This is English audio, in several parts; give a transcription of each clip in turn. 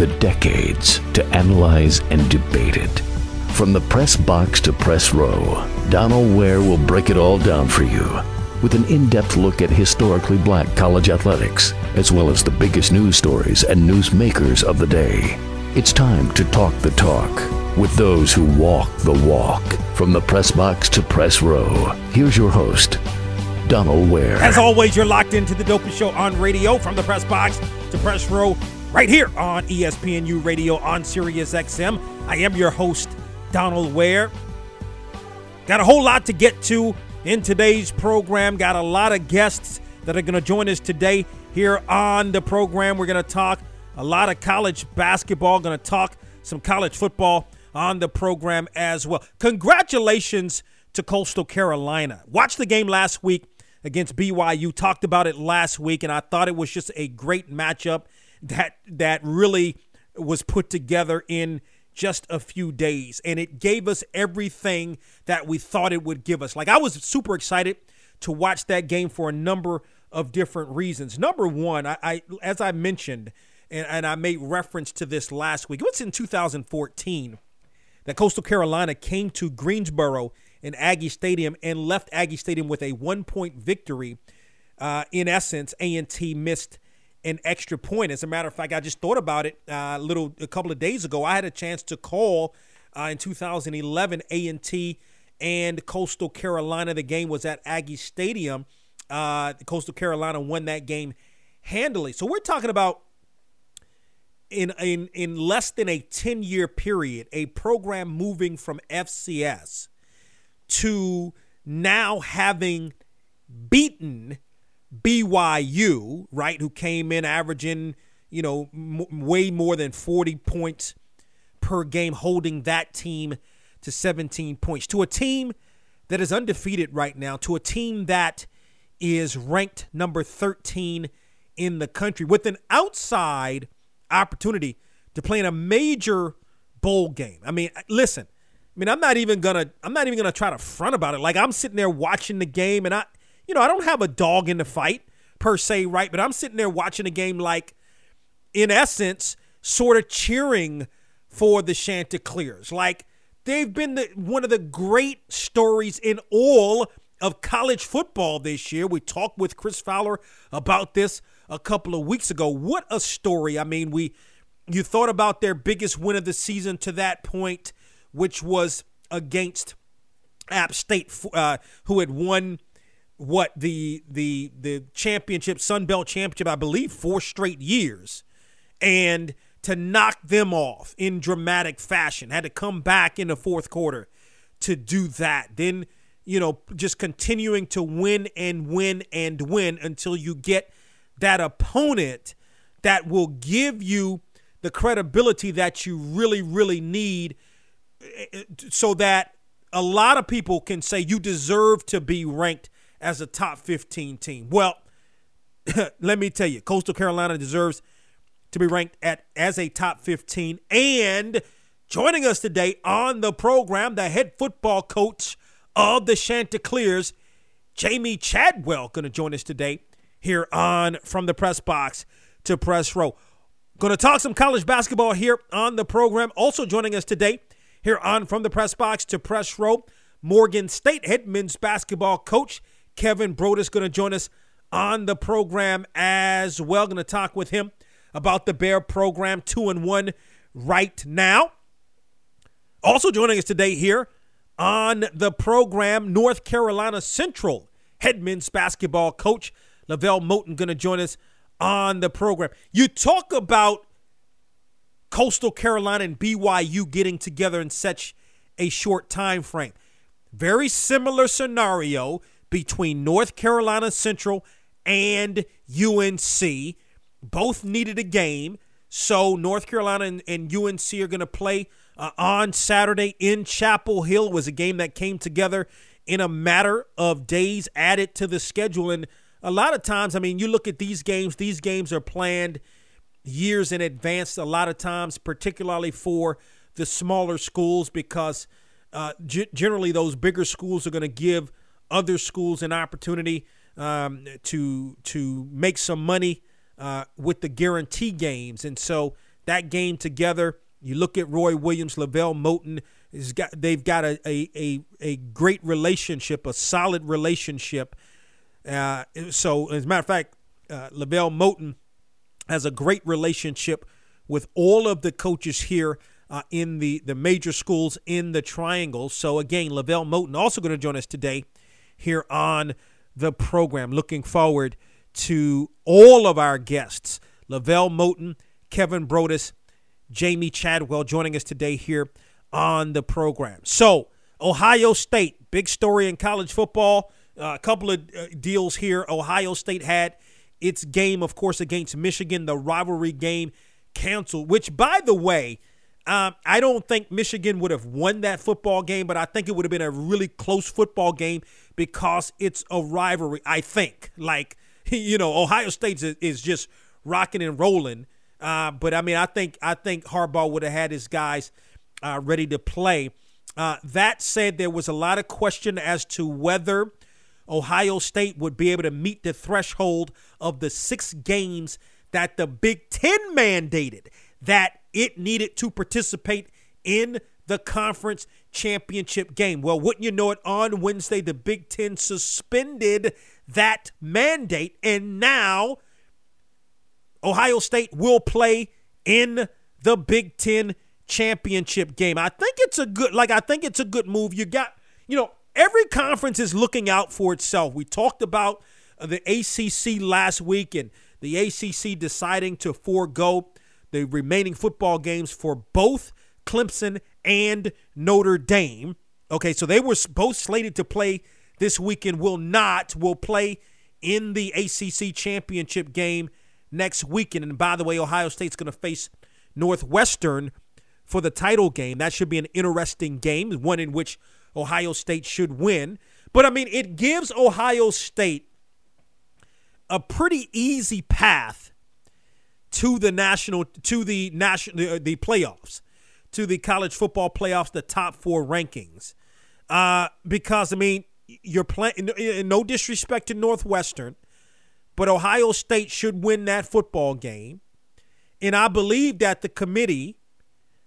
The decades to analyze and debate it. From the press box to press row, Donal Ware will break it all down for you with an in depth look at historically black college athletics, as well as the biggest news stories and newsmakers of the day. It's time to talk the talk with those who walk the walk. From the press box to press row, here's your host, Donal Ware. As always, you're locked into the dopest show on radio from the press box to press row right here on ESPNU Radio on Sirius XM. I am your host, Donal Ware. Got a whole lot to get to in today's program. Got a lot of guests that are going to join us today here on the program. We're going to talk a lot of college basketball, going to talk some college football on the program as well. Congratulations to Coastal Carolina. Watched the game last week against BYU. Talked about it last week, and I thought it was just a great matchup that that really was put together in just a few days and it gave us everything that we thought it would give us. Like I was super excited to watch that game for a number of different reasons. Number one, I, I as I mentioned, and, and I made reference to this last week. It was in 2014 that Coastal Carolina came to Greensboro in Aggie Stadium and left Aggie Stadium with a one-point victory. Uh, in essence, A&T missed an extra point. As a matter of fact, I just thought about it uh, a little a couple of days ago. I had a chance to call uh, in 2011 A&T and Coastal Carolina. The game was at Aggie Stadium. Uh, Coastal Carolina won that game handily. So we're talking about in in in less than a 10 year period, a program moving from FCS to now having beaten BYU, right, who came in averaging, you know, m- way more than 40 points per game, holding that team to 17 points. To a team that is undefeated right now, to a team that is ranked number 13 in the country with an outside opportunity to play in a major bowl game. I mean, uh, listen, I mean, I'm not even gonna I'm not even gonna try to front about it. Like I'm sitting there watching the game and I you know, I don't have a dog in the fight per se, right? But I'm sitting there watching a game like, in essence, sort of cheering for the Chanticleers. Like they've been the, one of the great stories in all of college football this year. We talked with Chris Fowler about this a couple of weeks ago. What a story! I mean, we you thought about their biggest win of the season to that point, which was against App State, uh, who had won what the the the championship Sun Belt championship I believe four straight years and to knock them off in dramatic fashion had to come back in the fourth quarter to do that. Then you know just continuing to win and win and win until you get that opponent that will give you the credibility that you really really need eh, eh, so that a lot of people can say you deserve to be ranked as a top 15 team. Well, let me tell you, Coastal Carolina deserves to be ranked at as a top 15 and joining us today on the program the head football coach of the Chanticleers, Jamey Chadwell going to join us today here on from the press box to press row. Going to talk some college basketball here on the program. Also joining us today here on from the press box to press row, Morgan State head men's basketball coach Kevin Broadus going to join us on the program as well. Going to talk with him about the Bear program, two and one right now. Also joining us today here on the program, North Carolina Central head men's basketball coach LeVelle Moton going to join us on the program. You talk about Coastal Carolina and BYU getting together in such a short time frame. Very similar scenario between North Carolina Central and UNC. Both needed a game, so North Carolina and, and UNC are going to play uh, on Saturday in Chapel Hill. It was a game that came together in a matter of days added to the schedule. And a lot of times, I mean, you look at these games, these games are planned years in advance, a lot of times, particularly for the smaller schools, because uh, g- generally those bigger schools are going to give other schools an opportunity um, to to make some money uh, with the guarantee games. And so that game together, you look at Roy Williams, LeVelle Moton, is got they've got a, a, a, a great relationship, a solid relationship. Uh, so as a matter of fact, uh, LeVelle Moton has a great relationship with all of the coaches here uh, in the, the major schools in the triangle. So again, LeVelle Moton also going to join us today here on the program. Looking forward to all of our guests. LeVelle Moton, Kevin Broadus, Jamey Chadwell joining us today here on the program. So, Ohio State, big story in college football. Uh, a couple of uh, deals here. Ohio State had its game, of course, against Michigan, the rivalry game canceled, which, by the way, um, I don't think Michigan would have won that football game, but I think it would have been a really close football game because it's a rivalry. I think, like, you know, Ohio State is, just rocking and rolling. Uh, but I mean, I think I think Harbaugh would have had his guys uh, ready to play. Uh, that said, there was a lot of question as to whether Ohio State would be able to meet the threshold of the six games that the Big Ten mandated that it needed to participate in the conference championship game. Well, wouldn't you know it, on Wednesday, the Big Ten suspended that mandate, and now Ohio State will play in the Big Ten championship game. I think it's a good like I think it's a good move. You got, you know, every conference is looking out for itself. We talked about the ACC last week and the ACC deciding to forego the remaining football games for both Clemson and Notre Dame. Okay, so they were both slated to play this weekend, will not, will play in the ACC championship game next weekend. And by the way, Ohio State's going to face Northwestern for the title game. That should be an interesting game, one in which Ohio State should win. But I mean, it gives Ohio State a pretty easy path to the national to the national the playoffs, to the college football playoffs, the top four rankings. Uh, because I mean, you're playing. No disrespect to Northwestern, but Ohio State should win that football game, and I believe that the committee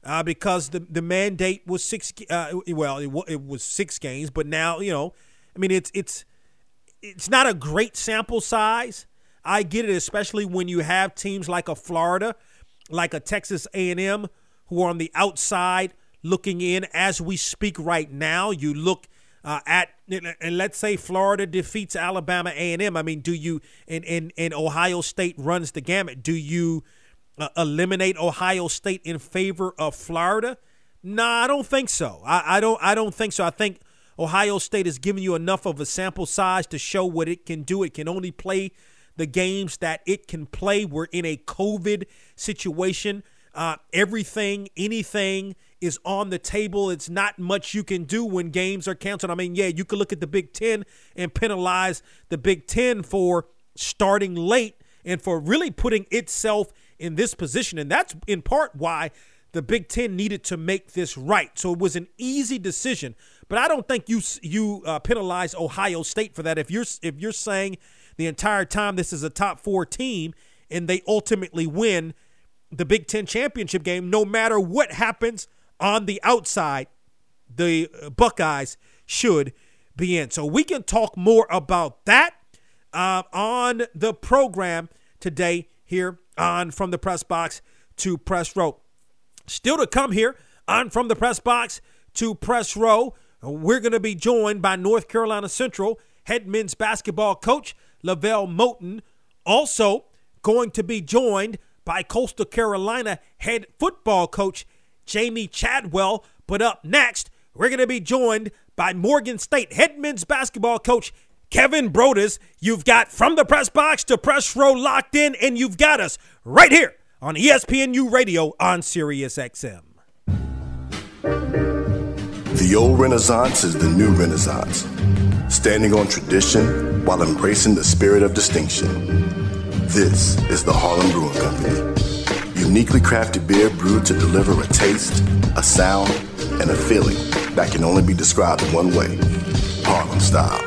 uh, because the the mandate was six. Uh, well, it, it was six games, but now you know, I mean, it's it's it's not a great sample size. I get it, especially when you have teams like a Florida, like a Texas A&M, who are on the outside looking in as we speak right now. You look uh, at and let's say Florida defeats Alabama A&M. I mean, do you and and and Ohio State runs the gamut? Do you uh, eliminate Ohio State in favor of Florida? No, nah, I don't think so. I, I don't. I don't think so. I think Ohio State has given you enough of a sample size to show what it can do. It can only play the games that it can play. We're in a COVID situation. Uh, everything, anything is on the table. It's not much you can do when games are canceled. I mean, yeah, you could look at the Big Ten and penalize the Big Ten for starting late and for really putting itself in this position. And that's in part why the Big Ten needed to make this right. So it was an easy decision. But I don't think you you uh, penalize Ohio State for that. If you're if you're saying the entire time this is a top four team and they ultimately win the Big Ten championship game, no matter what happens on the outside, the Buckeyes should be in. So we can talk more about that uh, on the program today here on From the Press Box to Press Row. Still to come here on From the Press Box to Press Row, we're going to be joined by North Carolina Central head men's basketball coach LeVelle Moton. Also, going to be joined by Coastal Carolina head football coach Jamey Chadwell. But up next, we're going to be joined by Morgan State head men's basketball coach Kevin Broadus. You've got from the press box to press row locked in, and you've got us right here on ESPNU Radio on Sirius XM. The old Renaissance is the new Renaissance, standing on tradition while embracing the spirit of distinction. This is the Harlem Brewing Company. Uniquely crafted beer brewed to deliver a taste, a sound, and a feeling that can only be described in one way Harlem style.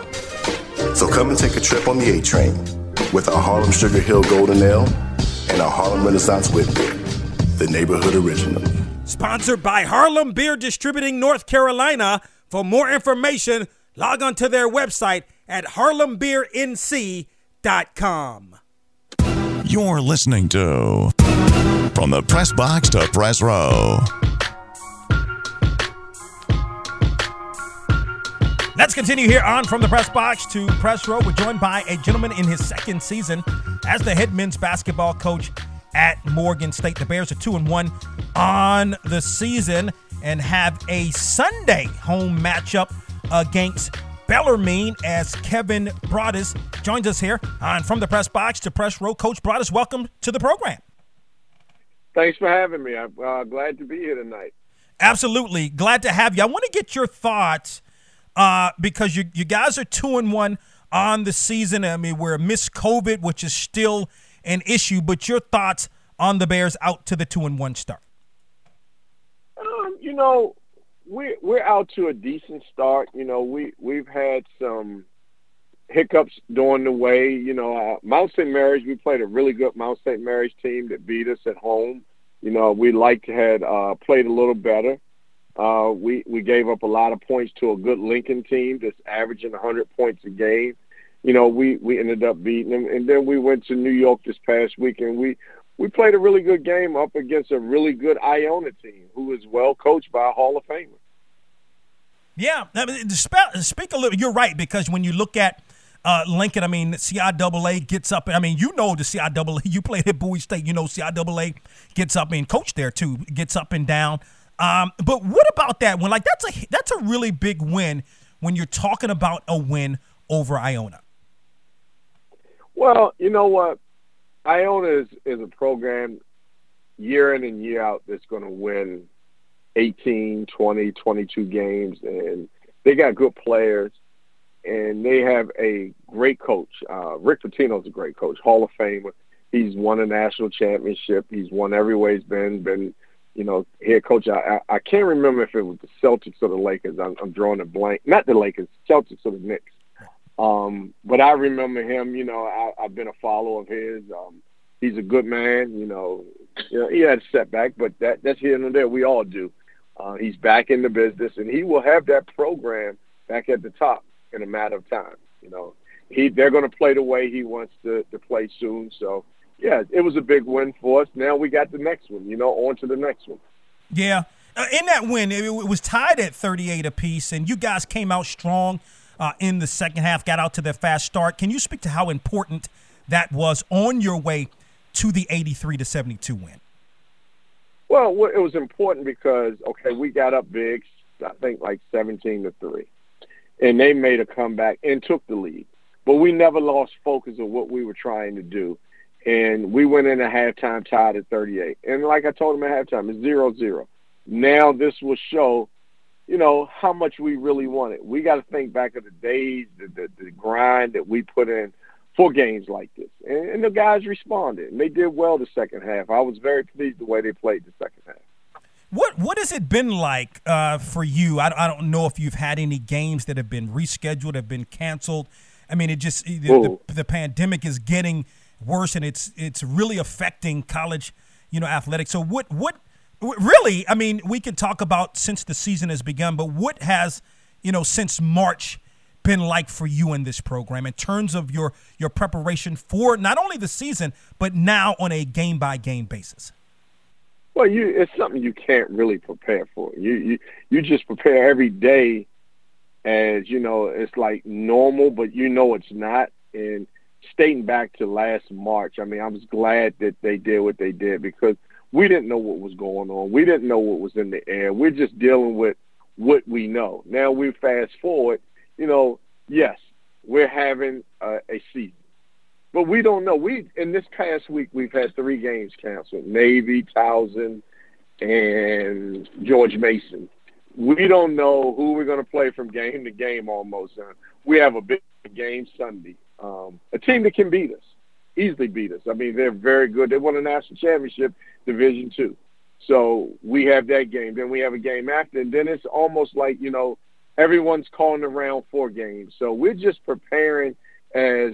So come and take a trip on the A train with our Harlem Sugar Hill Golden Ale and our Harlem Renaissance Wit Beer, the neighborhood original. Sponsored by Harlem Beer Distributing North Carolina. For more information, log on to their website at harlembeernc.com. You're listening to From the Press Box to Press Row. Let's continue here on from the press box to press row. We're joined by a gentleman in his second season as the head men's basketball coach at Morgan State. The Bears are two and one on the season and have a Sunday home matchup against Bellarmine as Kevin Broadus joins us here on from the press box to press row. Coach Broadus, welcome to the program. Thanks for having me. I'm uh, glad to be here tonight. Absolutely glad to have you. I want to get your thoughts uh, because you you guys are two and one on the season. I mean, we're missed COVID, which is still an issue. But your thoughts on the Bears out to the two and one start? Um, you know, we we're out to a decent start. You know, we we've had some hiccups during the way. You know, uh, Mount St. Mary's, we played a really good Mount St. Mary's team that beat us at home. You know, we like had uh, played a little better. Uh, we we gave up a lot of points to a good Lincoln team that's averaging 100 points a game. You know, we we ended up beating them, and then we went to New York this past week, and we we played a really good game up against a really good Iona team who is well coached by a Hall of Famer. Yeah, I mean, speak a little. You're right because when you look at uh, Lincoln, I mean, CIAA gets up. I mean, you know the CIAA. You played at Bowie State. You know CIAA gets up and coach there too. Gets up and down. Um, but what about that one? Like that's a that's a really big win when you're talking about a win over Iona. Well, you know what, Iona is is a program year in and year out that's going to win 18, 20, 22 games, and they got good players, and they have a great coach. Uh, Rick Pitino's a great coach, Hall of Famer. He's won a national championship. He's won everywhere he's been. Been you know, head coach. I, I, I can't remember if it was the Celtics or the Lakers. I'm, I'm drawing a blank. Not the Lakers, Celtics or the Knicks. Um, but I remember him. You know, I, I've been a follower of his. Um, he's a good man. You know, you know, he had a setback, but that that's here and there. We all do. Uh, he's back in the business, and he will have that program back at the top in a matter of time. You know, he they're going to play the way he wants to to play soon. So yeah, it was a big win for us. Now we got the next one, you know, on to the next one. Yeah. Uh, in that win, it, it, was tied at 38 apiece, and you guys came out strong uh, in the second half, got out to their fast start. Can you speak to how important that was on your way to the 83 to 72 win? Well, it was important because, okay, we got up big, I think like 17 to 3, and they made a comeback and took the lead. But we never lost focus of what we were trying to do and we went in at halftime tied at 38. And like I told him at halftime, it's zero zero. Now this will show, you know, how much we really want it. We got to think back of the days, the, the, the grind that we put in for games like this. And, and the guys responded, and they did well the second half. I was very pleased the way they played the second half. What what has it been like uh, for you? I, I don't know if you've had any games that have been rescheduled, have been canceled. I mean, it just the, the, the pandemic is getting – worse, and it's it's really affecting college, you know, athletics. So what what really? I mean, we can talk about since the season has begun, but what has you know since March been like for you in this program in terms of your your preparation for not only the season but now on a game by game basis? Well, you it's something you can't really prepare for. You you you just prepare every day as you know it's like normal, but you know it's not, and stating back to last March, I mean, I was glad that they did what they did because we didn't know what was going on. We didn't know what was in the air. We're just dealing with what we know. Now we fast forward, you know, yes, we're having a, a season. But we don't know. We in this past week we've had three games canceled. Navy, Towson, and George Mason. we don't know who we're going to play from game to game almost. And we have a big game Sunday. Um, a team that can beat us, easily beat us. I mean, they're very good. They won a national championship, Division Two. So we have that game. Then we have a game after, and then it's almost like you know everyone's calling the round four games. So we're just preparing as,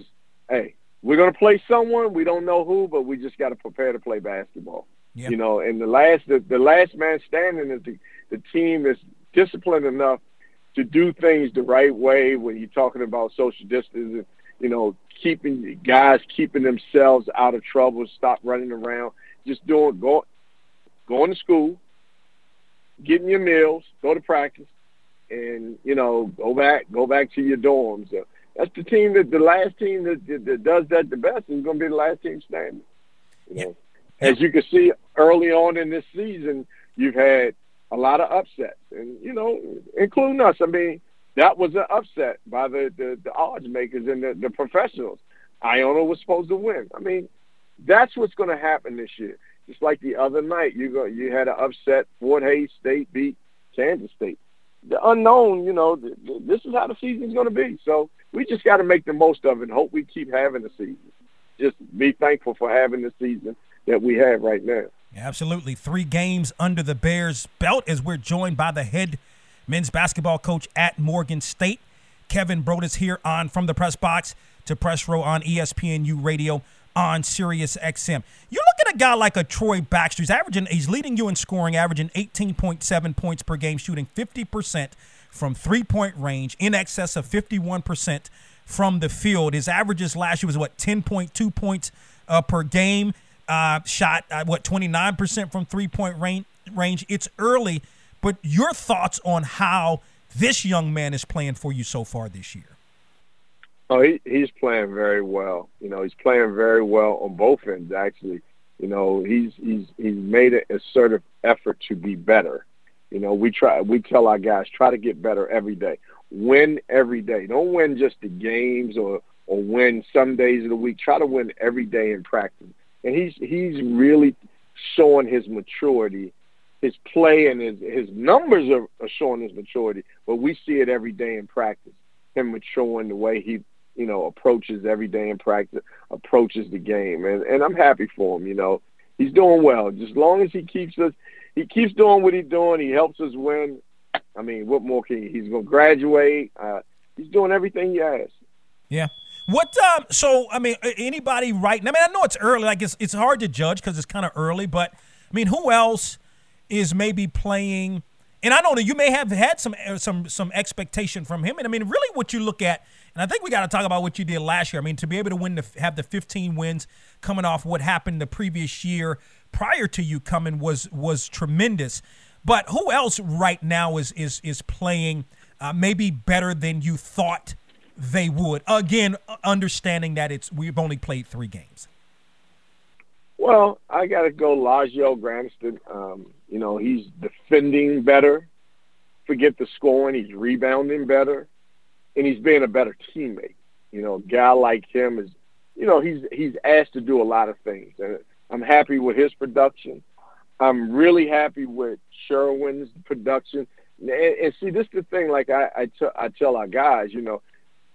hey, we're going to play someone. We don't know who, but we just got to prepare to play basketball. Yep. You know, and the last the, the last man standing is the, the team is disciplined enough to do things the right way when you're talking about social distancing, you know, keeping guys keeping themselves out of trouble, stop running around, just doing go going to school, getting your meals, go to practice, and you know, go back go back to your dorms. That's the team that the last team that, that, that does that the best is going to be the last team standing. You know, yeah. as you can see early on in this season, you've had a lot of upsets, and you know, including us. I mean, that was an upset by the the, the odds makers and the, the professionals. Iona was supposed to win. I mean, that's what's going to happen this year. Just like the other night, you go, you had an upset. Fort Hays State beat Kansas State. The unknown, you know, this is how the season's going to be. So we just got to make the most of it and hope we keep having the season. Just be thankful for having the season that we have right now. Absolutely. Three games under the Bears' belt as we're joined by the head men's basketball coach at Morgan State. Kevin Broadus here on From the Press Box to Press Row on ESPNU Radio on Sirius XM. You look at a guy like a Troy Baxter. He's averaging, he's leading you in scoring, averaging 18.7 points per game, shooting 50% from three point range, in excess of 51% from the field. His averages last year was what 10.2 points uh, per game uh, shot uh, what 29% from three point range. Range. It's early, but your thoughts on how this young man is playing for you so far this year? Oh, he, he's playing very well. You know, he's playing very well on both ends. Actually, you know, he's he's he's made an assertive effort to be better. You know, we try we tell our guys try to get better every day. Win every day. Don't win just the games or or win some days of the week. Try to win every day in practice and he's he's really showing his maturity. His play and his his numbers are, are showing his maturity, but we see it every day in practice. Him maturing the way he you know approaches every day in practice, approaches the game, and and I'm happy for him. You know, he's doing well. Just as long as he keeps us, he keeps doing what he's doing. He helps us win. I mean, what more can he? He's going to graduate. Uh, he's doing everything he ask. Yeah, what? Um, so I mean, anybody right? I mean, I know it's early. Like it's it's hard to judge because it's kind of early. But I mean, who else is maybe playing? And I know you may have had some uh, some some expectation from him. And I mean, really, what you look at, and I think we got to talk about what you did last year. I mean, to be able to win the have the 15 wins coming off what happened the previous year prior to you coming was was tremendous. But who else right now is is is playing uh, maybe better than you thought? they would. Again, understanding that it's we've only played three games. Well, I got to go Lagio Grantsaan. Um, you know, he's defending better. Forget the scoring. He's rebounding better, and he's being a better teammate. You know, a guy like him is, you know, he's he's asked to do a lot of things, and I'm happy with his production. I'm really happy with Sherwin's production. And, and see, this is the thing. Like I, I, t- I tell our guys, you know,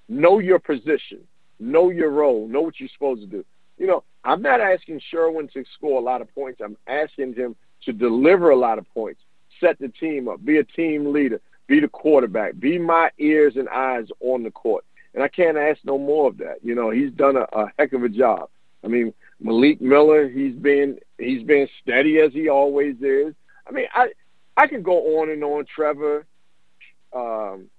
know your position, know your role, know what you're supposed to do. You know, I'm not asking Sherwin to score a lot of points. I'm asking him to deliver a lot of points, set the team up, be a team leader, be the quarterback, be my ears and eyes on the court. And I can't ask no more of that. You know, he's done a, a heck of a job. I mean, Malik Miller, he's been he's been steady as he always is. I mean, I I can go on and on. Trevor, um,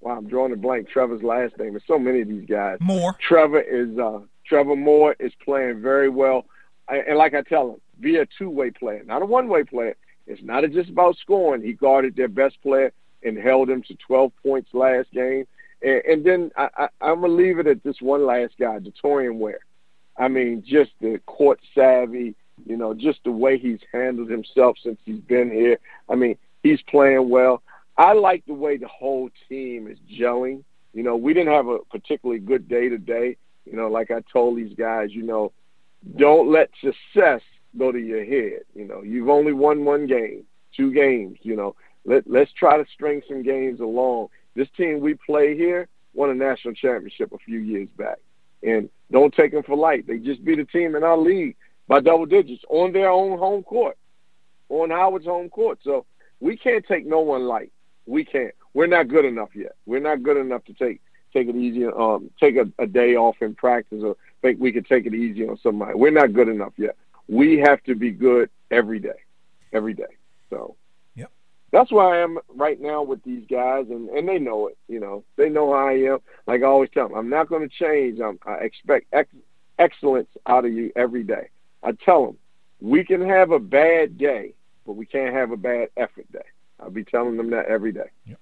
Wow, I'm drawing a blank. Trevor's last name. There's so many of these guys. Moore. Trevor is uh, Trevor Moore is playing very well, And like I tell him, be a two-way player, not a one-way player. It's not just about scoring. He guarded their best player and held him to 12 points last game. And, and then I, I, I'm gonna leave it at this one last guy, Detorian Ware. I mean, just the court savvy, you know, just the way he's handled himself since he's been here. I mean, he's playing well. I like the way the whole team is gelling. You know, we didn't have a particularly good day today. You know, like I told these guys, you know, don't let success go to your head. You know, you've only won one game, two games. You know, Let, let's try to string some games along. This team we play here won a national championship a few years back. And don't take them for light. They just beat a team in our league by double digits on their own home court, on Howard's home court. So we can't take no one light. We can't. We're not good enough yet. We're not good enough to take take it easy, um, take a, a day off in practice, or think we could take it easy on somebody. We're not good enough yet. We have to be good every day, every day. So yep. that's where I am right now with these guys, and, and they know it. You know, they know how I am. Like I always tell them, I'm not going to change. I'm, I expect ex- excellence out of you every day. I tell them, we can have a bad day, but we can't have a bad effort day. I'll be telling them that every day. Yep.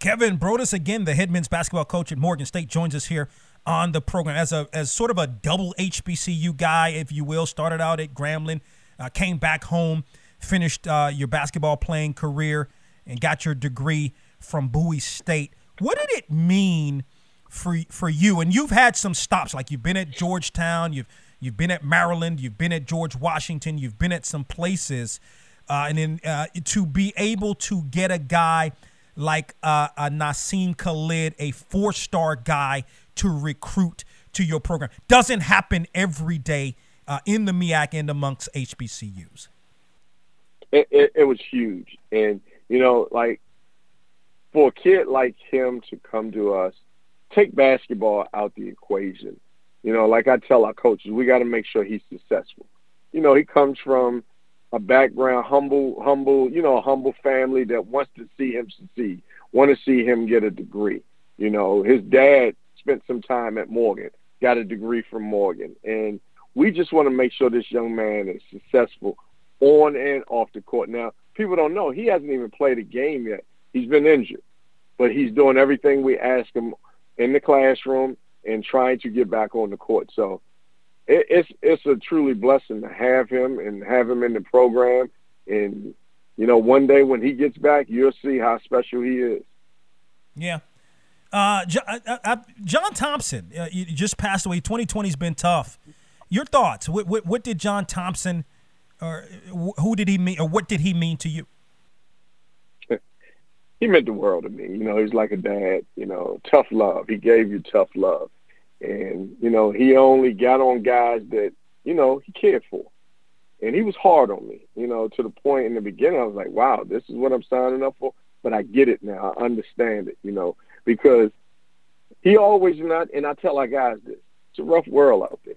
Kevin Broadus, again, the head men's basketball coach at Morgan State, joins us here on the program as a as sort of a double HBCU guy, if you will. Started out at Grambling, uh, came back home finished uh, your basketball playing career and got your degree from Bowie State. What did it mean for for you? And you've had some stops, like you've been at Georgetown, you've you've been at Maryland, you've been at George Washington, you've been at some places, uh, and then uh, to be able to get a guy like uh, a Nassim Khalid, a four star guy, to recruit to your program doesn't happen every day uh, in the MEAC and amongst HBCUs it, it, it was huge. And, you know, like for a kid like him to come to us, take basketball out the equation. You know, like I tell our coaches, we got to make sure he's successful. You know, he comes from a background, humble, humble, you know, a humble family that wants to see him succeed, want to see him get a degree. You know, his dad spent some time at Morgan, got a degree from Morgan, and we just want to make sure this young man is successful on and off the court. Now, people don't know he hasn't even played a game yet. He's been injured, but he's doing everything we ask him in the classroom and trying to get back on the court. So it, it's it's a truly blessing to have him and have him in the program. And you know, one day when he gets back, you'll see how special he is. Yeah. Uh, uh, uh, John Thompson, uh, just passed away. 2020's been tough. Your thoughts? What, what, what did John Thompson – or who did he mean, or what did he mean to you? he meant the world to me. You know, he's like a dad. You know, tough love. He gave you tough love, and you know, he only got on guys that you know he cared for, and he was hard on me. You know, to the point in the beginning, I was like, wow, this is what I'm signing up for. But I get it now. I understand it. You know, because he always not, and I tell our guys this: it's a rough world out there.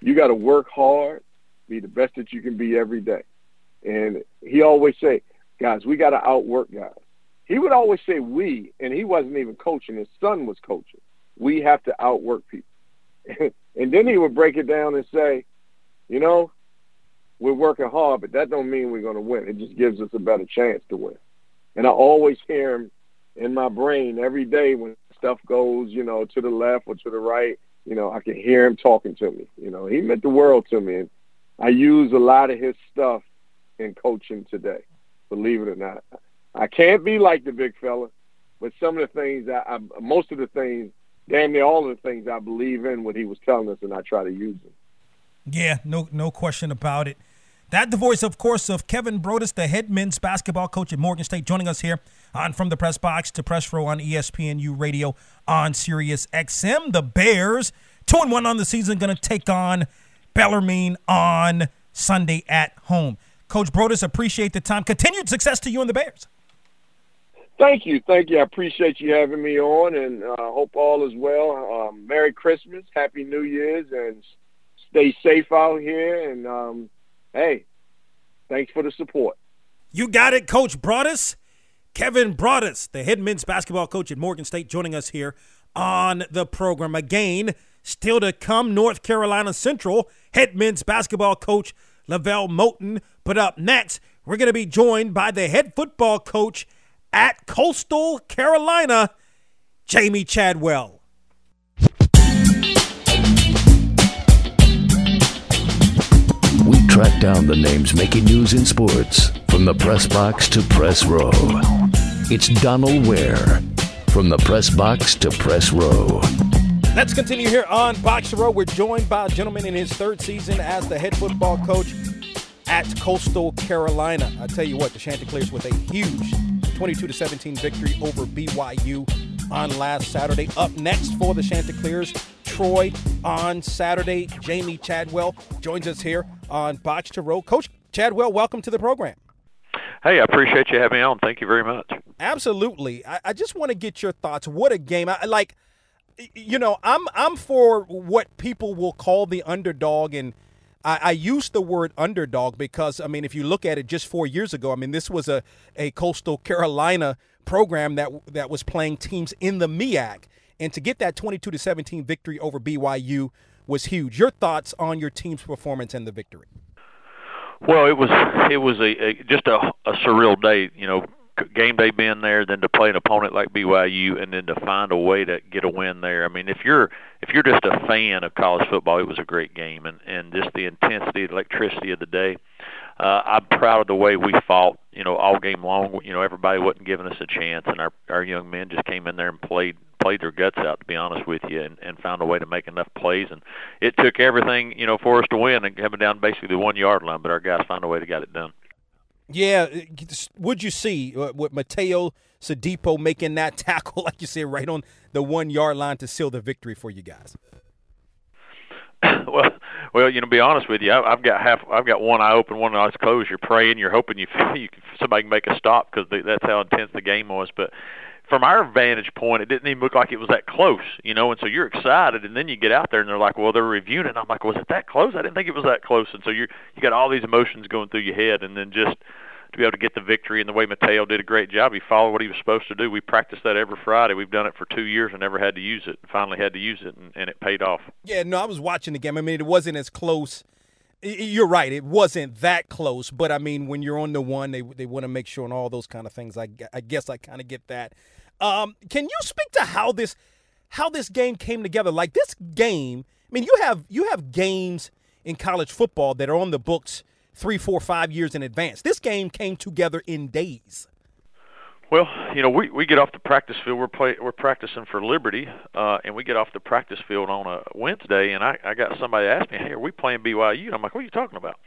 You got to work hard be the best that you can be every day. And he always say, guys, we got to outwork guys. He would always say we, and he wasn't even coaching. His son was coaching. We have to outwork people. and then he would break it down and say, you know, we're working hard, but that don't mean we're going to win. It just gives us a better chance to win. And I always hear him in my brain every day when stuff goes, you know, to the left or to the right. You know, I can hear him talking to me. You know, he meant the world to me. And I use a lot of his stuff in coaching today. Believe it or not, I can't be like the big fella, but some of the things I, I most of the things, damn near all of the things I believe in what he was telling us, and I try to use them. Yeah, no, no question about it. That the voice, of course, of Kevin Broadus, the head men's basketball coach at Morgan State, joining us here on From the Press Box to Press Row on ESPNU Radio on Sirius XM. The Bears, two and one on the season, going to take on Bellarmine on Sunday at home. Coach Broadus, appreciate the time. Continued success to you and the Bears. Thank you. Thank you. I appreciate you having me on and uh, hope all is well. Um, Merry Christmas, Happy New Year's, and stay safe out here. And um, hey, thanks for the support. You got it, Coach Broadus. Kevin Broadus, the head men's basketball coach at Morgan State, joining us here on the program. Again, Still to come, North Carolina Central head men's basketball coach LeVelle Moton. But up next, we're going to be joined by the head football coach at Coastal Carolina, Jamey Chadwell. Track down the names making news in sports from the press box to press row. It's Donal Ware from the press box to press row. Let's continue here on Box Row. We're joined by a gentleman in his third season as the head football coach at Coastal Carolina. I tell you what, the Chanticleers with a huge 22 to 17 victory over BYU on last Saturday. Up next for the Chanticleers, Troy on Saturday. Jamey Chadwell joins us here on Box to Row. Coach Chadwell, welcome to the program. Hey, I appreciate you having me on. Thank you very much. Absolutely. I, I just want to get your thoughts. What a game! I like. You know, I'm I'm for what people will call the underdog, and I, I use the word underdog because I mean, if you look at it, just four years ago, I mean, this was a a Coastal Carolina program that that was playing teams in the MIAC, and to get that 22 to 17 victory over BYU was huge. Your thoughts on your team's performance and the victory? Well, it was it was a, a just a, a surreal day. You know, game day being there, then to play an opponent like BYU, and then to find a way to get a win there. I mean, if you're if you're just a fan of college football, it was a great game, and and just the intensity, the electricity of the day. Uh, I'm proud of the way we fought. You know, all game long. You know, everybody wasn't giving us a chance, and our our young men just came in there and played played their guts out, to be honest with you, and, and found a way to make enough plays. And it took everything, you know, for us to win and coming down basically the one yard line, but our guys found a way to get it done. Yeah, would you see uh, with Mateo Sudipo making that tackle, like you said, right on the one yard line to seal the victory for you guys? well, well, you know, be honest with you, I, I've got half, I've got one eye open, one eye closed. You're praying, you're hoping you, you somebody can make a stop because that's how intense the game was. But from our vantage point, it didn't even look like it was that close, you know. And so you're excited, and then you get out there, and they're like, "Well, they're reviewing it." And I'm like, "Was it that close? I didn't think it was that close." And so you you got all these emotions going through your head, and then just to be able to get the victory and the way Mateo did a great job. He followed what he was supposed to do. We practiced that every Friday. We've done it for two years and never had to use it. Finally had to use it, and, and it paid off. Yeah, no, I was watching the game. I mean, it wasn't as close. You're right. It wasn't that close, but I mean, when you're on the one, they they want to make sure and all those kind of things. I, I guess I kind of get that. Um, can you speak to how this how this game came together? Like this game, I mean, you have you have games in college football that are on the books three, four, five years in advance. This game came together in days. Well, you know, we we get off the practice field. We're play we're practicing for Liberty, uh, and we get off the practice field on a Wednesday, and I I got somebody ask me, "Hey, are we playing BYU?" And I'm like, "What are you talking about?"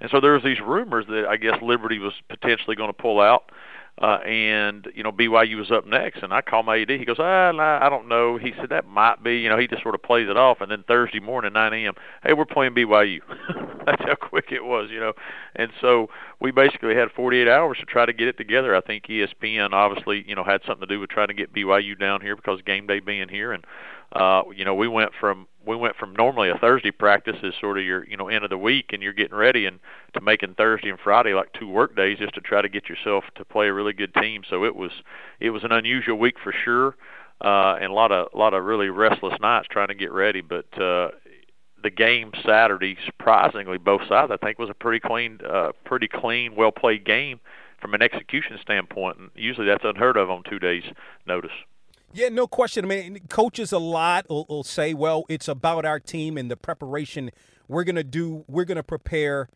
And so there was these rumors that I guess Liberty was potentially going to pull out and you know BYU was up next, and I called my AD. He goes, ah, nah, I don't know. He said that might be. You know, he just sort of plays it off, and then Thursday morning, 9 a.m. Hey, we're playing BYU. That's how quick it was, you know. And so we basically had 48 hours to try to get it together. I think ESPN obviously, you know, had something to do with trying to get BYU down here because game day being here, and uh, you know, we went from we went from normally a Thursday practice is sort of your you know end of the week and you're getting ready and to making Thursday and Friday like two work days just to try to get yourself to play a really good team. So it was it was an unusual week for sure, uh, and a lot of a lot of really restless nights trying to get ready. But uh, the game Saturday, surprisingly, both sides I think was a pretty clean, uh, pretty clean, well played game from an execution standpoint. And usually that's unheard of on two days' notice. Yeah, no question. I mean, coaches a lot will, will say, "Well, it's about our team and the preparation we're gonna do. We're gonna prepare."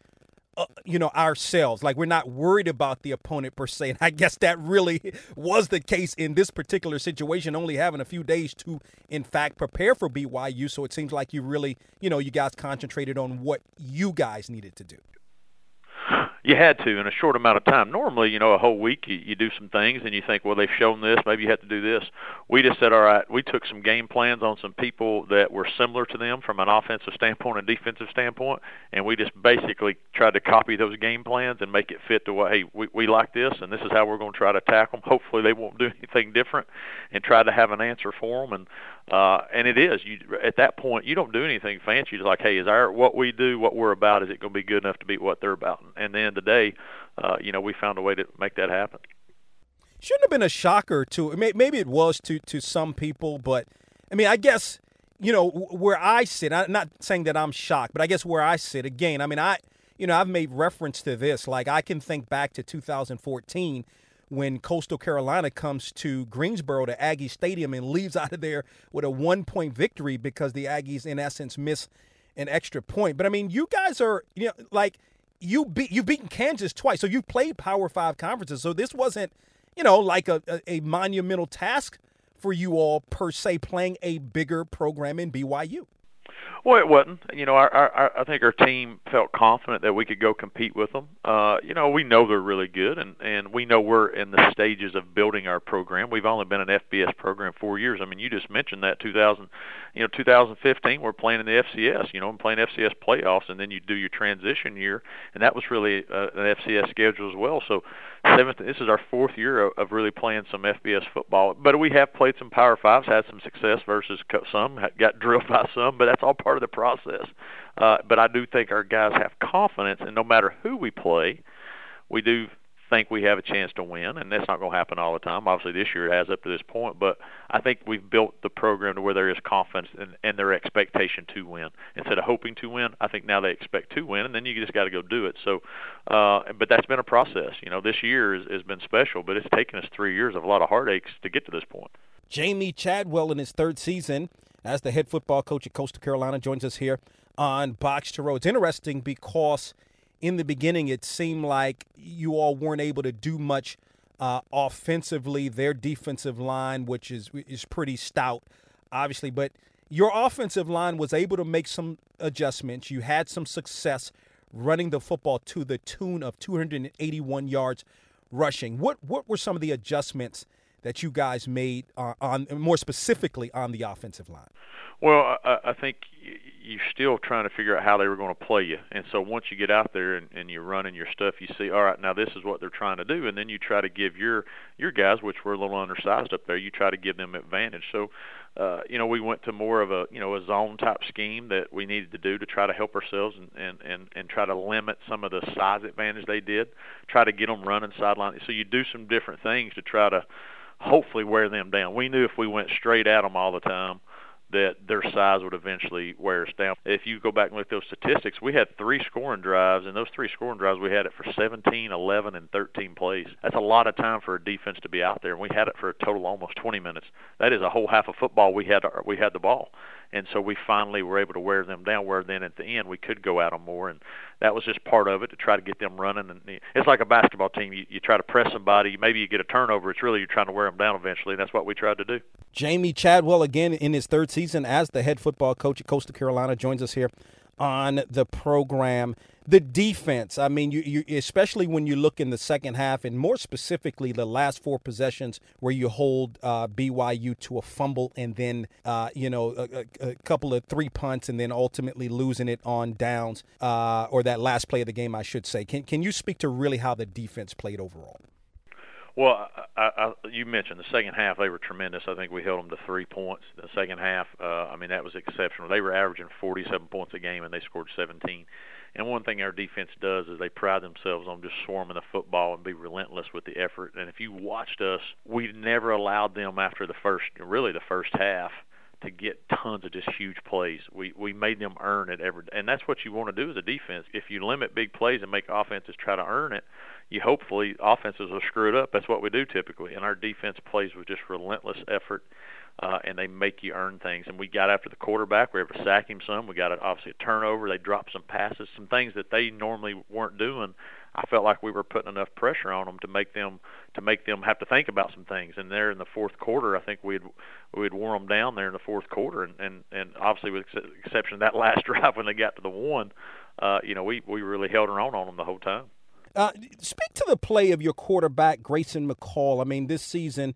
Uh, you know ourselves like we're not worried about the opponent per se and i guess that really was the case in this particular situation only having a few days to in fact prepare for byu so it seems like you really you know you guys concentrated on what you guys needed to do you had to in a short amount of time. Normally, you know, a whole week you, you do some things and you think, well, they've shown this, maybe you have to do this. We just said, all right, we took some game plans on some people that were similar to them from an offensive standpoint and defensive standpoint, and we just basically tried to copy those game plans and make it fit to what, hey, we, we like this and this is how we're going to try to attack them. Hopefully, they won't do anything different, and try to have an answer for them. And uh, and it is you at that point you don't do anything fancy. You're like, hey, is our what we do, what we're about, is it going to be good enough to beat what they're about? And then the day, uh, you know, we found a way to make that happen. Shouldn't have been a shocker to maybe it was to to some people, but I mean, I guess you know where I sit. I'm not saying that I'm shocked, but I guess where I sit again. I mean, I you know I've made reference to this. Like I can think back to 2014 when Coastal Carolina comes to Greensboro to Aggie Stadium and leaves out of there with a one point victory because the Aggies, in essence, miss an extra point. But I mean, you guys are, you know, like you beat you've beaten Kansas twice, so you've played Power Five conferences. So this wasn't, you know, like a, a, a monumental task for you all per se playing a bigger program in BYU. Well, it wasn't. You know, our, our, I think our team felt confident that we could go compete with them. Uh, you know, we know they're really good, and and we know we're in the stages of building our program. We've only been an FBS program four years. I mean, you just mentioned that 2000, you know, 2015 we're playing in the FCS. You know, and playing FCS playoffs, and then you do your transition year, and that was really uh, an FCS schedule as well. So, seventh. This is our fourth year of, of really playing some FBS football. But we have played some Power Fives, had some success versus some, got drilled by some, but that's all part of the process. Uh, but I do think our guys have confidence, and no matter who we play, we do think we have a chance to win, and that's not going to happen all the time. Obviously, this year it has up to this point, but I think we've built the program to where there is confidence and, and their expectation to win. Instead of hoping to win, I think now they expect to win, and then you just got to go do it. So, uh, but that's been a process. You know, this year has, has been special, but it's taken us three years of a lot of heartaches to get to this point. Jamey Chadwell in his third season as the head football coach at Coastal Carolina joins us here on Box to Row. It's interesting because in the beginning it seemed like you all weren't able to do much uh, offensively. Their defensive line, which is is pretty stout, obviously, but your offensive line was able to make some adjustments. You had some success running the football to the tune of 281 yards rushing. What what were some of the adjustments that you guys made uh, on more specifically on the offensive line? Well, I, I think you're still trying to figure out how they were going to play you, and so once you get out there and, and you're running your stuff, you see, all right, now this is what they're trying to do, and then you try to give your your guys, which were a little undersized up there, you try to give them advantage. So, uh, you know, we went to more of a you know a zone type scheme that we needed to do to try to help ourselves and and and, and try to limit some of the size advantage they did, try to get them running sideline. So you do some different things to try to hopefully wear them down. We knew if we went straight at them all the time that their size would eventually wear us down. If you go back and look at those statistics, we had three scoring drives, and those three scoring drives we had it for 17, 11, and 13 plays. That's a lot of time for a defense to be out there, and we had it for a total of almost 20 minutes. That is a whole half of football we had we had the ball and so we finally were able to wear them down. Where then at the end we could go at them more, and that was just part of it to try to get them running. And it's like a basketball team. You, you try to press somebody, maybe you get a turnover. It's really you're trying to wear them down eventually. And that's what we tried to do. Jamey Chadwell again in his third season as the head football coach at Coastal Carolina joins us here on the program. The defense, I mean, you, you especially when you look in the second half, and more specifically the last four possessions where you hold uh, BYU to a fumble and then, uh, you know, a, a, couple of three punts and then ultimately losing it on downs, uh, or that last play of the game, I should say. Can can you speak to really how the defense played overall? Well, I, I, you mentioned the second half; they were tremendous. I think we held them to three points. The second half, uh, I mean, that was exceptional. They were averaging 47 points a game, and they scored 17. And one thing our defense does is they pride themselves on just swarming the football and be relentless with the effort. And if you watched us, we never allowed them after the first, really the first half, to get tons of just huge plays. We we made them earn it every, and that's what you want to do as a defense. If you limit big plays and make offenses try to earn it, you hopefully offenses will screw it up. That's what we do typically, and our defense plays with just relentless effort, uh, and they make you earn things. And we got after the quarterback. We were able to sack him some. We got obviously a turnover. They dropped some passes, some things that they normally weren't doing. I felt like we were putting enough pressure on them to make them to make them have to think about some things. And there in the fourth quarter, I think we'd we'd wore them down there in the fourth quarter, and and, and obviously with the exception of that last drive when they got to the one, uh, you know, we we really held our own on them the whole time. Uh, speak to the play of your quarterback, Grayson McCall. I mean, this season,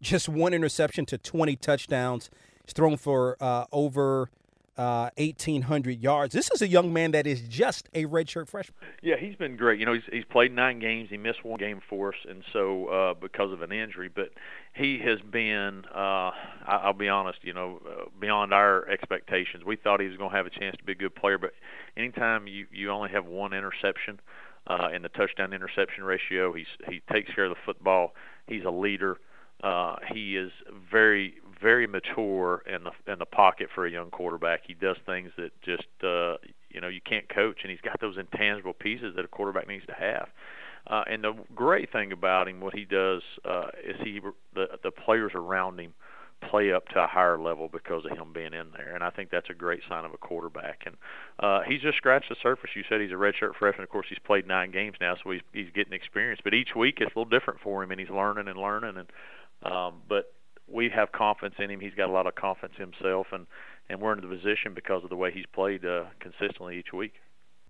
just one interception to 20 touchdowns. He's thrown for uh, over uh, 1,800 yards. This is a young man that is just a redshirt freshman. Yeah, he's been great. You know, he's, he's played nine games. He missed one game for us, and so uh, because of an injury, but he has been. Uh, I, I'll be honest. You know, uh, beyond our expectations. We thought he was going to have a chance to be a good player, but anytime you you only have one interception uh, in the touchdown interception ratio. He's he takes care of the football. He's a leader. Uh, he is very very mature in the in the pocket for a young quarterback. He does things that just uh, you know you can't coach, and he's got those intangible pieces that a quarterback needs to have. Uh, and the great thing about him, what he does, uh, is he the the players around him play up to a higher level because of him being in there. And I think that's a great sign of a quarterback. And uh, he's just scratched the surface. You said he's a redshirt freshman. Of course, he's played nine games now, so he's he's getting experience. But each week it's a little different for him, and he's learning and learning. And um, but we have confidence in him. He's got a lot of confidence himself, and and we're in the position because of the way he's played uh, consistently each week.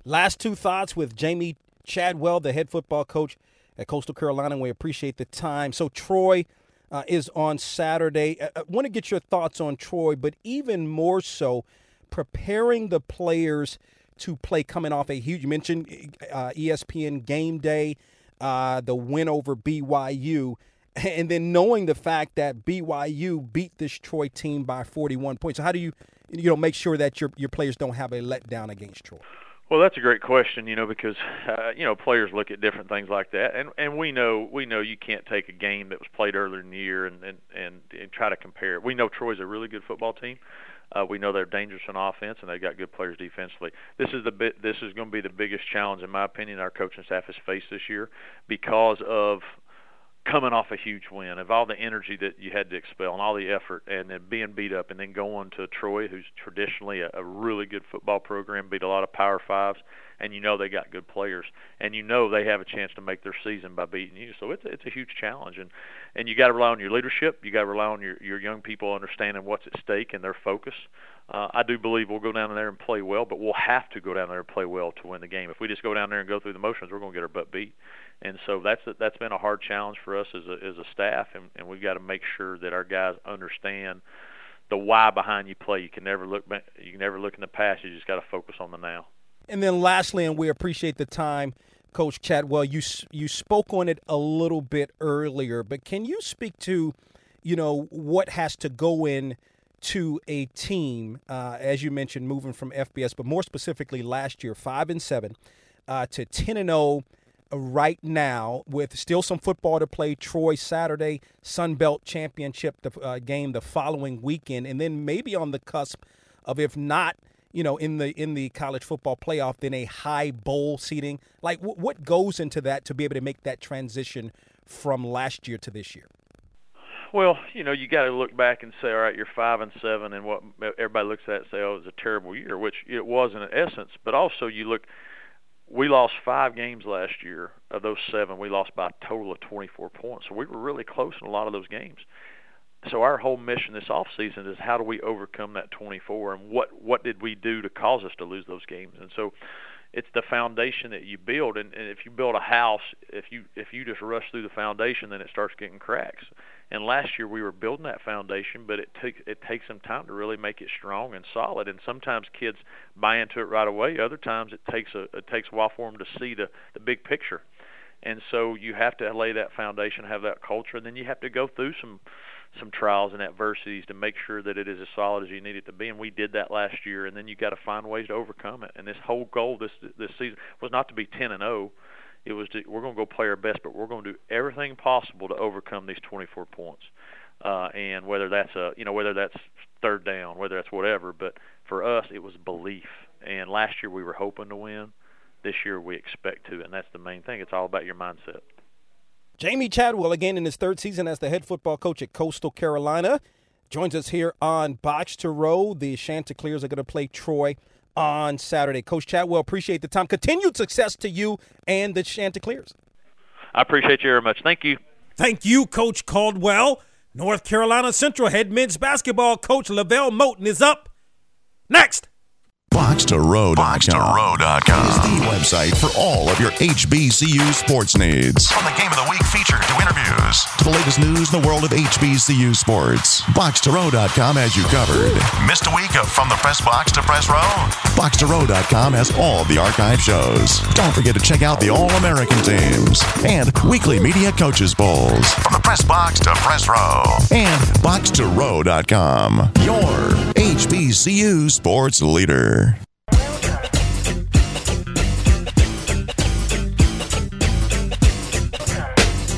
Last two thoughts with Jamey Chadwell, the head football coach at Coastal Carolina. We appreciate the time. So Troy uh, is on Saturday. I, I want to get your thoughts on Troy, but even more so, preparing the players to play coming off a huge. You mentioned uh, ESPN Game Day, uh, the win over BYU, and then knowing the fact that BYU beat this Troy team by 41 points. So how do you, you know, make sure that your your players don't have a letdown against Troy? Well, that's a great question, you know, because uh, you know players look at different things like that, and and we know we know you can't take a game that was played earlier in the year and and and, and try to compare it. We know Troy's a really good football team. Uh, we know they're dangerous on offense, and they've got good players defensively. This is the bit. This is going to be the biggest challenge, in my opinion, our coaching staff has faced this year because of coming off a huge win, of all the energy that you had to expel and all the effort, and then being beat up, and then going to Troy, who's traditionally a, a really good football program, beat a lot of Power Fives, and you know they got good players, and you know they have a chance to make their season by beating you. So it's it's a huge challenge, and and you got to rely on your leadership. You got to rely on your your young people understanding what's at stake and their focus. Uh, I do believe we'll go down there and play well, but we'll have to go down there and play well to win the game. If we just go down there and go through the motions, we're going to get our butt beat. And so that's that's been a hard challenge for us as a as a staff, and, and we've got to make sure that our guys understand the why behind you play. You can never look back, you can never look in the past. You just got to focus on the now. And then lastly, and we appreciate the time, Coach Chadwell. You you spoke on it a little bit earlier, but can you speak to, you know, what has to go in to a team, uh, as you mentioned, moving from FBS, but more specifically last year, five and seven, uh, to ten and zero right now with still some football to play. Troy Saturday, Sun Belt Championship the, uh, game the following weekend, and then maybe on the cusp of if not, you know, in the in the college football playoff, than a high bowl seating. Like, w- what goes into that to be able to make that transition from last year to this year? Well, you know, you got to look back and say, all right, you're five and seven, and what everybody looks at and say, oh, it was a terrible year, which it was in essence. But also, you look, we lost five games last year. Of those seven, we lost by a total of 24 points. So we were really close in a lot of those games. So our whole mission this off season is how do we overcome that 24, and what what did we do to cause us to lose those games? And so it's the foundation that you build. And, and if you build a house if you if you just rush through the foundation then it starts getting cracks. And last year we were building that foundation but it takes it takes some time to really make it strong and solid. And sometimes kids buy into it right away. Other times it takes a it takes a while for them to see the the big picture. And so you have to lay that foundation have that culture and then you have to go through some some trials and adversities to make sure that it is as solid as you need it to be. And we did that last year. And then you got to find ways to overcome it. And this whole goal this this season was not to be 10 and 0. It was to, we're going to go play our best, but we're going to do everything possible to overcome these 24 points. Uh, and whether that's a you know whether that's third down, whether that's whatever. But for us, it was belief. And last year we were hoping to win. This year we expect to, and that's the main thing. It's all about your mindset. Jamey Chadwell, again in his third season as the head football coach at Coastal Carolina, joins us here on Box to Row. The Chanticleers are going to play Troy on Saturday. Coach Chadwell, appreciate the time. Continued success to you and the Chanticleers. I appreciate you very much. Thank you. Thank you, Coach Caldwell. North Carolina Central head men's basketball coach LeVelle Moton is up next. BoxToRow.com is the website for all of your HBCU sports needs. From the Game of the Week feature to interviews to the latest news in the world of HBCU sports, BoxToRow.com has you covered. Missed a week of From the Press Box to Press Row? BoxToRow.com has all the archive shows. Don't forget to check out the All American teams and weekly media coaches polls. From the Press Box to Press Row and BoxToRow.com, your HBCU sports leader.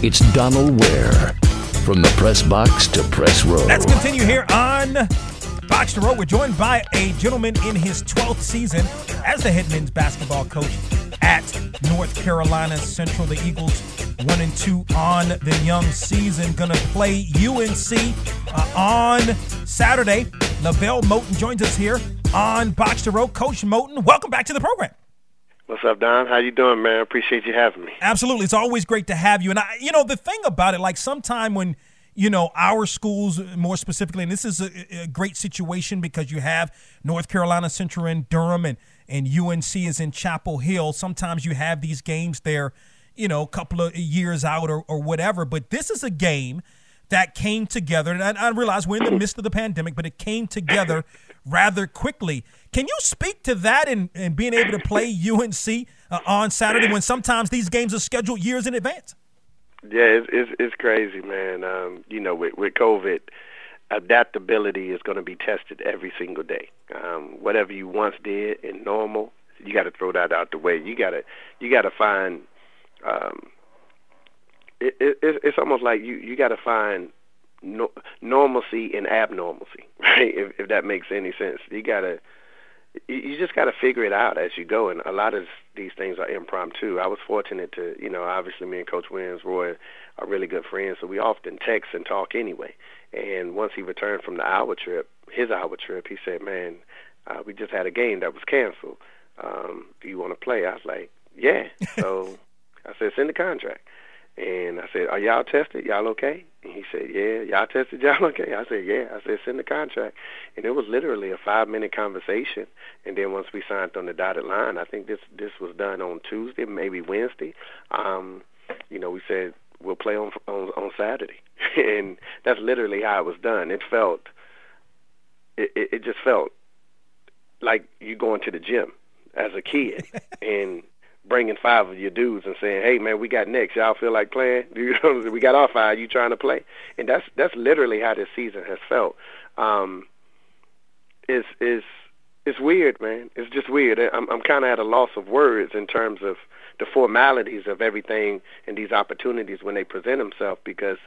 It's Donal Ware from the press box to press row. Let's continue here on Box to Row. We're joined by a gentleman in his 12th season as the head men's basketball coach at North Carolina Central. The Eagles one and two on the young season. Gonna play UNC uh, on Saturday. LeVelle Moton joins us here on Box to Row. Coach Moton, welcome back to the program. What's up, Don? How you doing, man? Appreciate you having me. Absolutely, it's always great to have you. And I, you know, the thing about it, like sometime when you know, our schools more specifically, and this is a, a great situation because you have North Carolina Central in Durham and, and UNC is in Chapel Hill. Sometimes you have these games there, you know, a couple of years out or, or whatever. But this is a game that came together. And I, I realize we're in the midst of the pandemic, but it came together rather quickly. Can you speak to that and, and being able to play UNC uh, on Saturday when sometimes these games are scheduled years in advance? Yeah, it's it's, it's crazy, man. Um, you know, with with COVID, adaptability is going to be tested every single day. Um, whatever you once did in normal, you got to throw that out the way. You got to you got to find. Um, it, it, it's almost like you you got to find no, normalcy and abnormalcy, right? If, if that makes any sense, you got to you just got to figure it out as you go. And a lot of these things are impromptu. I was fortunate to, you know, obviously me and Coach Williams, Roy, are really good friends, so we often text and talk anyway. And once he returned from the Iowa trip, his Iowa trip, he said, "Man, uh, we just had a game that was canceled. Um, do you want to play?" I was like, "Yeah." So I said, "Send the contract." And I said, "Are y'all tested? Y'all okay?" And he said, "Yeah, y'all tested. Y'all okay?" I said, "Yeah." I said, "Send the contract." And it was literally a five-minute conversation. And then once we signed on the dotted line, I think this this was done on Tuesday, maybe Wednesday. Um, you know, we said we'll play on on, on Saturday, and that's literally how it was done. It felt, it, it, it just felt like you going to the gym as a kid, and bringing five of your dudes and saying, "Hey, man, we got next. Y'all feel like playing? You know, we got our five. You trying to play?" And that's that's literally how this season has felt. Um, it's it's it's weird, man. It's just weird. I'm I'm kind of at a loss of words in terms of the formalities of everything and these opportunities when they present themselves because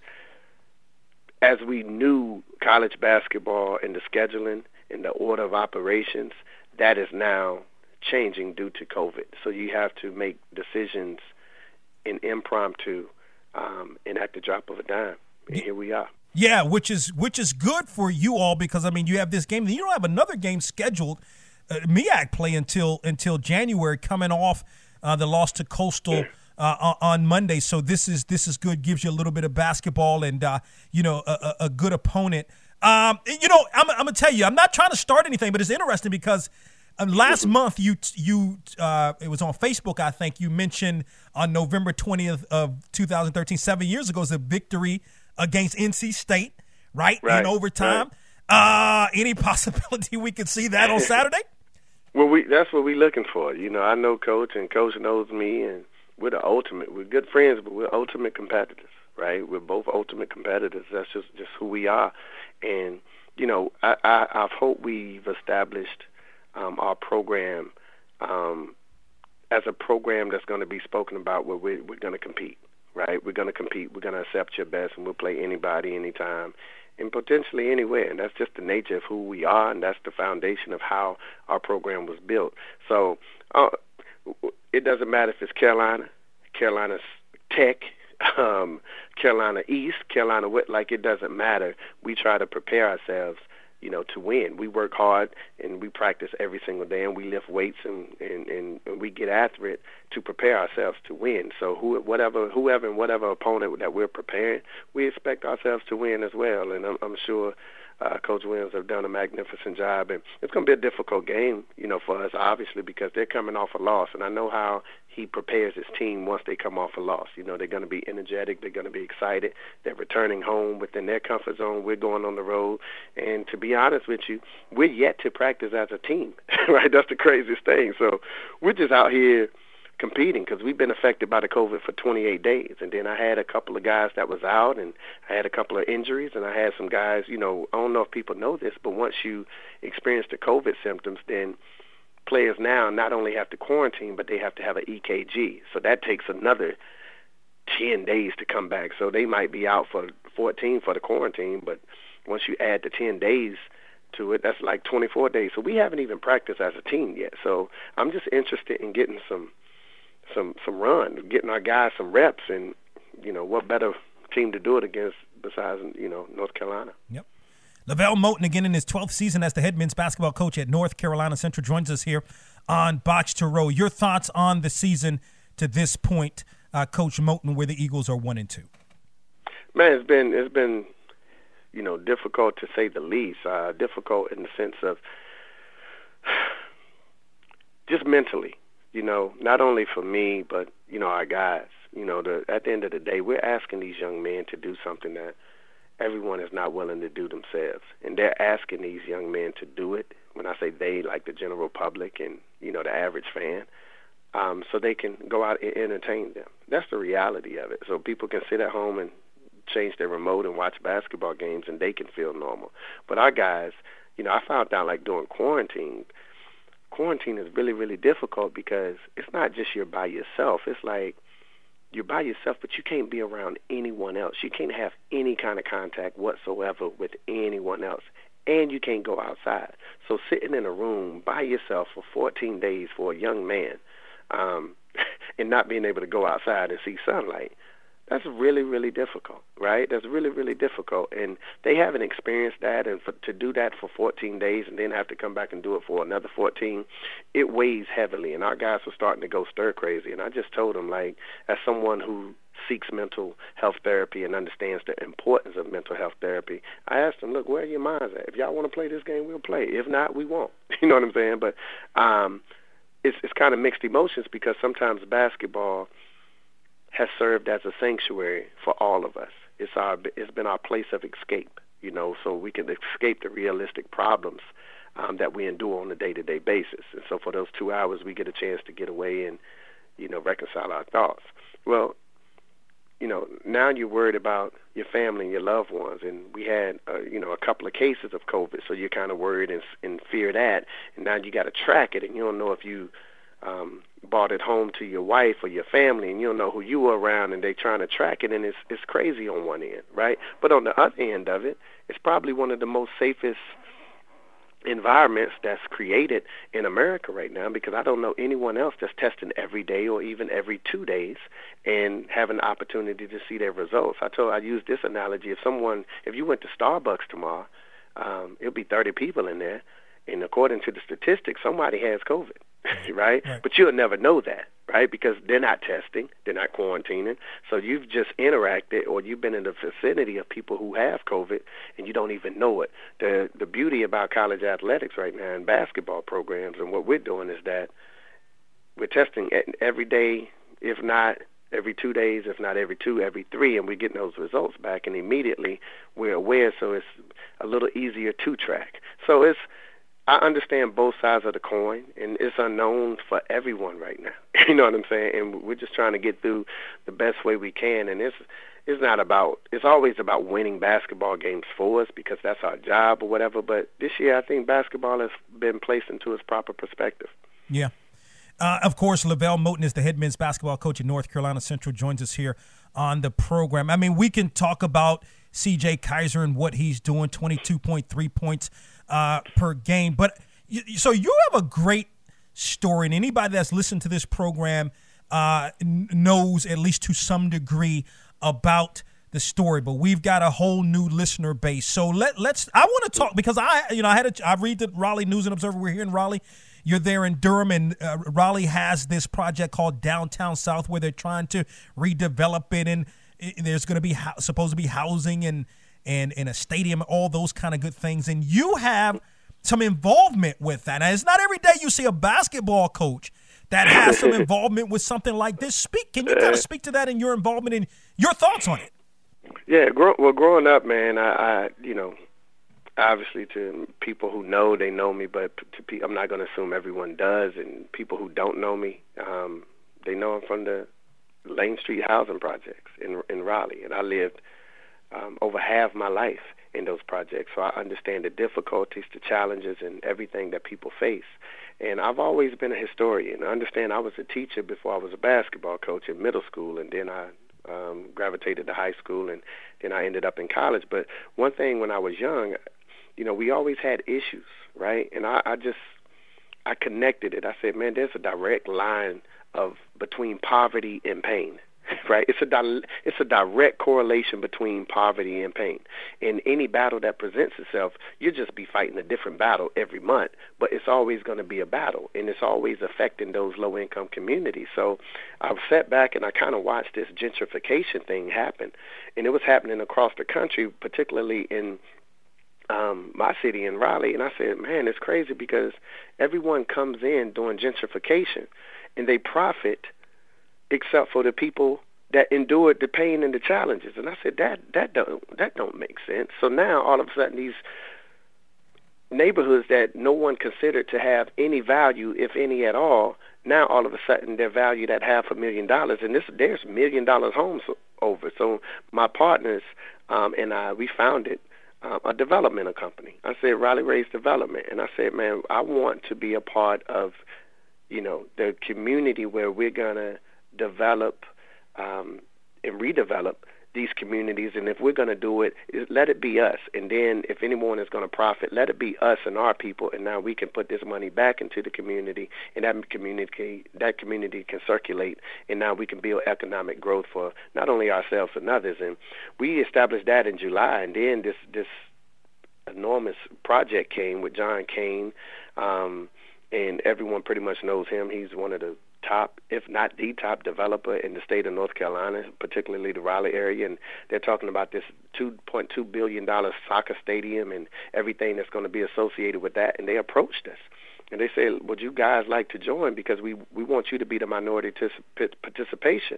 as we knew college basketball and the scheduling and the order of operations, that is now changing due to COVID. So you have to make decisions in impromptu um, and at the drop of a dime. And here we are. Yeah, which is which is good for you all because I mean you have this game. Then You don't have another game scheduled. Uh, MEAC play until until January, coming off uh, the loss to Coastal. Uh, on Monday, so this is this is good. Gives you a little bit of basketball and uh, you know a, a, good opponent. Um, you know, I'm, I'm, gonna tell you, I'm not trying to start anything, but it's interesting because last month you you uh, it was on Facebook I think you mentioned on November 20th of 2013 7 years ago is a victory against NC State right, right in overtime. right. uh any possibility we could see that on Saturday? Well we that's what we're looking for. You know I know coach and coach knows me and we're the ultimate we're good friends but we're ultimate competitors right? We're both ultimate competitors. That's just just who we are. And you know I I I've hope we've established um, our program um, as a program that's going to be spoken about where we're, we're going to compete, right? We're going to compete. We're going to accept your best, and we'll play anybody, anytime, and potentially anywhere. And that's just the nature of who we are, and that's the foundation of how our program was built. So uh, it doesn't matter if it's Carolina, Carolina Tech, um, Carolina East, Carolina like it doesn't matter. We try to prepare ourselves you know, to win. We work hard and we practice every single day and we lift weights and, and, and, we get after it to prepare ourselves to win. So who, whatever, whoever and whatever opponent that we're preparing, we expect ourselves to win as well. And I'm, I'm sure uh, Coach Williams have done a magnificent job, and it's going to be a difficult game, you know, for us, obviously, because they're coming off a loss, and I know how he prepares his team once they come off a loss. You know, they're going to be energetic, they're going to be excited, they're returning home within their comfort zone. We're going on the road, and to be honest with you, we're yet to practice as a team, right? That's the craziest thing. So we're just out here competing because we've been affected by the COVID for 28 days. And then I had a couple of guys that was out, and I had a couple of injuries, and I had some guys. You know, I don't know if people know this, but once you experience the COVID symptoms, then players now not only have to quarantine, but they have to have an EKG. So that takes another 10 days to come back. So they might be out for 14 for the quarantine, but once you add the 10 days to it, that's like 24 days. So we haven't even practiced as a team yet. So I'm just interested in getting some some some run, getting our guys some reps, and you know what better team to do it against besides you know North Carolina. Yep. LeVelle Moton again in his 12th season as the head men's basketball coach at North Carolina Central joins us here on Box to Row. Your thoughts on the season to this point, uh, Coach Moton, where the Eagles are one and two. Man, it's been it's been you know, difficult to say the least. Uh, difficult in the sense of just mentally, you know, not only for me, but you know, our guys. You know, the, at the end of the day, we're asking these young men to do something that everyone is not willing to do themselves, and they're asking these young men to do it. When I say they, like the general public and you know the average fan, um, so they can go out and entertain them. That's the reality of it. So people can sit at home and change their remote and watch basketball games, and they can feel normal. But our guys, you know, I found out like during quarantine, quarantine is really really difficult because it's not just you're by yourself. It's like you're by yourself, but you can't be around anyone else. You can't have any kind of contact whatsoever with anyone else. And you can't go outside. So sitting in a room by yourself for 14 days for a young man um, and not being able to go outside and see sunlight, that's really really difficult right? That's really really difficult. And they haven't experienced that and for, to do that for 14 days and then have to come back and do it for another 14 it weighs heavily. And our guys were starting to go stir crazy. And i just told them like as someone who seeks mental health therapy and understands the importance of mental health therapy i asked them look where are your minds at? If y'all want to play this game we'll play. If not we won't. You know what i'm saying? But um it's it's kind of mixed emotions because sometimes basketball has served as a sanctuary for all of us. It's our it's been our place of escape, you know, so we can escape the realistic problems um, that we endure on a day-to-day basis. And so for those two hours, we get a chance to get away and you know reconcile our thoughts. Well, you know, now you're worried about your family and your loved ones, and we had uh, you know a couple of cases of COVID, so you're kind of worried and, and fear that, and now you got to track it, and you don't know if you um, brought it home to your wife or your family and you don't know who you were around and they trying to track it and it's it's crazy on one end, right? But on the other end of it, it's probably one of the most safest environments that's created in America right now because I don't know anyone else that's testing every day or even every two days and have an opportunity to see their results. I told I use this analogy. If someone if you went to Starbucks tomorrow, um, it'll be thirty people in there and according to the statistics, somebody has COVID. right? right? But you'll never know that, right? Because they're not testing, they're not quarantining. So you've just interacted or you've been in the vicinity of people who have COVID and you don't even know it. The the beauty about college athletics right now and basketball programs and what we're doing is that we're testing every day, if not every two days, if not every two, every three, and we're getting those results back, and immediately we're aware, so it's a little easier to track. So it's I understand both sides of the coin, and it's unknown for everyone right now. you know what I'm saying? And we're just trying to get through the best way we can. And it's it's not about. It's always about winning basketball games for us because that's our job or whatever. But this year, I think basketball has been placed into its proper perspective. Yeah. Uh, of course, LeVelle Moton is the head men's basketball coach at North Carolina Central. Joins us here on the program. I mean, we can talk about C.J. Keyser and what he's doing. Twenty-two point three points uh, per game. But so you have a great story, and anybody that's listened to this program uh, knows at least to some degree about the story. But we've got a whole new listener base. So let let's. I want to talk because I you know I had a, I read the Raleigh News and Observer. We're here in Raleigh. You're there in Durham, and uh, Raleigh has this project called Downtown South, where they're trying to redevelop it, and there's going to be ho- supposed to be housing and and in a stadium, all those kind of good things. And you have some involvement with that. And it's not every day you see a basketball coach that has some involvement with something like this. Speak. Can you kind of speak to that and your involvement and your thoughts on it? Yeah. Grow, well, growing up, man, I, I you know obviously to people who know they know me but to pe- i'm not going to assume everyone does and people who don't know me um they know i'm from the lane street housing projects in in raleigh and i lived um, over half my life in those projects. So I understand the difficulties, the challenges, and everything that people face. And I've always been a historian. I understand I was a teacher before I was a basketball coach in middle school, and then I um, gravitated to high school, and then I ended up in college. But one thing when I was young, you know, we always had issues, right? And I, I just I connected it. I said, man, there's a direct line of between poverty and pain. right? It's a di- it's a direct correlation between poverty and pain. In any battle that presents itself, you'll just be fighting a different battle every month, but it's always going to be a battle, and it's always affecting those low income communities. So I've sat back and I kind of watched this gentrification thing happen, and it was happening across the country, particularly in um, my city in Raleigh, and I said, man, it's crazy because everyone comes in doing gentrification, and they profit except for the people that endured the pain and the challenges. And I said that that don't that don't make sense. So now all of a sudden these neighborhoods that no one considered to have any value, if any at all, now all of a sudden they're valued at half a million dollars, and this there's million dollar homes over. So my partners um, and I we founded um, a developmental company. I said Riley Ray's Development, and I said, man, I want to be a part of, you know, the community where we're gonna develop um, and redevelop these communities. And if we're going to do it, let it be us. And then if anyone is going to profit, let it be us and our people. And now we can put this money back into the community, and that community that community can circulate. And now we can build economic growth for not only ourselves and others. And we established that in July, and then this this enormous project came with John Kane. Um, and everyone pretty much knows him. He's one of the top, if not the top developer in the state of North Carolina, particularly the Raleigh area. And they're talking about this $2.2 billion soccer stadium and everything that's going to be associated with that. And they approached us. And they said, would you guys like to join? Because we, we want you to be the minority participation.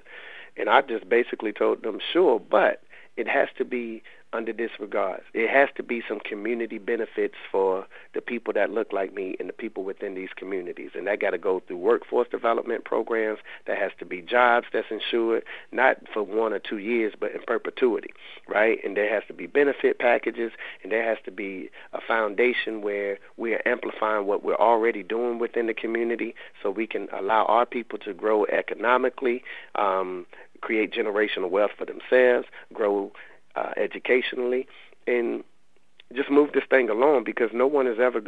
And I just basically told them, sure, but it has to be under disregards. It has to be some community benefits for the people that look like me and the people within these communities. And that got to go through workforce development programs. That has to be jobs that's insured, not for one or two years, but in perpetuity, right? And there has to be benefit packages, and there has to be a foundation where we are amplifying what we're already doing within the community so we can allow our people to grow economically, um, create generational wealth for themselves, grow uh, educationally, and just move this thing along because no one is ever.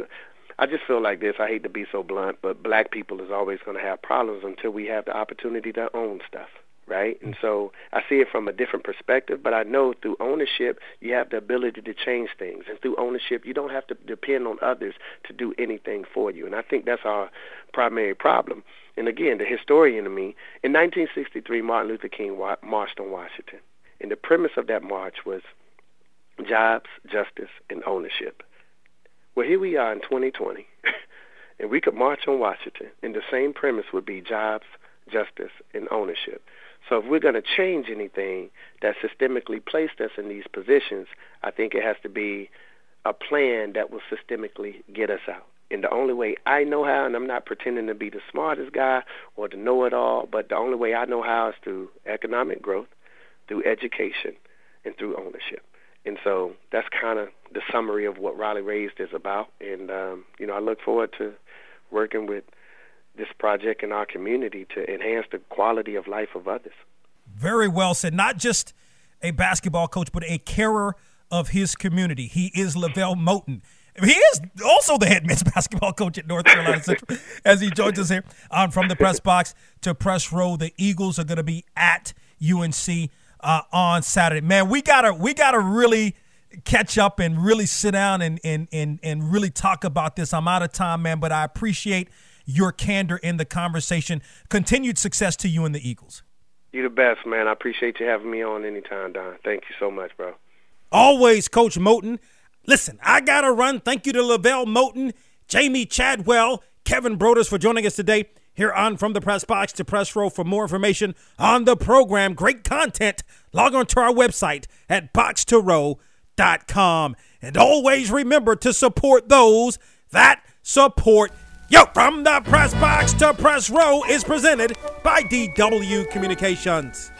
I just feel like this. I hate to be so blunt, but black people is always going to have problems until we have the opportunity to own stuff, right? And so I see it from a different perspective, but I know through ownership you have the ability to change things, and through ownership you don't have to depend on others to do anything for you. And I think that's our primary problem. And again, the historian in me, in 1963, Martin Luther King marched on Washington. And the premise of that march was jobs, justice, and ownership. Well, here we are in 2020, and we could march on Washington, and the same premise would be jobs, justice, and ownership. So if we're going to change anything that systemically placed us in these positions, I think it has to be a plan that will systemically get us out. And the only way I know how, and I'm not pretending to be the smartest guy or to know it all, but the only way I know how is through economic growth, through education, and through ownership. And so that's kind of the summary of what Riley Raised is about. And, um, you know, I look forward to working with this project in our community to enhance the quality of life of others. Very well said. Not just a basketball coach, but a carer of his community. He is LeVelle Moton. He is also the head men's basketball coach at North Carolina Central as he joins us here From the Press Box to Press Row. The Eagles are going to be at UNC uh, on Saturday. Man, we gotta we gotta really catch up and really sit down and and and and really talk about this. I'm out of time, man, but I appreciate your candor in the conversation. Continued success to you and the Eagles. You're the best, man. I appreciate you having me on anytime, Don. Thank you so much, bro. Always, Coach Moton. Listen, I gotta run. Thank you to LeVelle Moton, Jamey Chadwell, Kevin Broadus for joining us today here on From the Press Box to Press Row. For more information on the program, great content, log on to our website at boxtorow.com. And always remember to support those that support you. From the Press Box to Press Row is presented by DW Communications.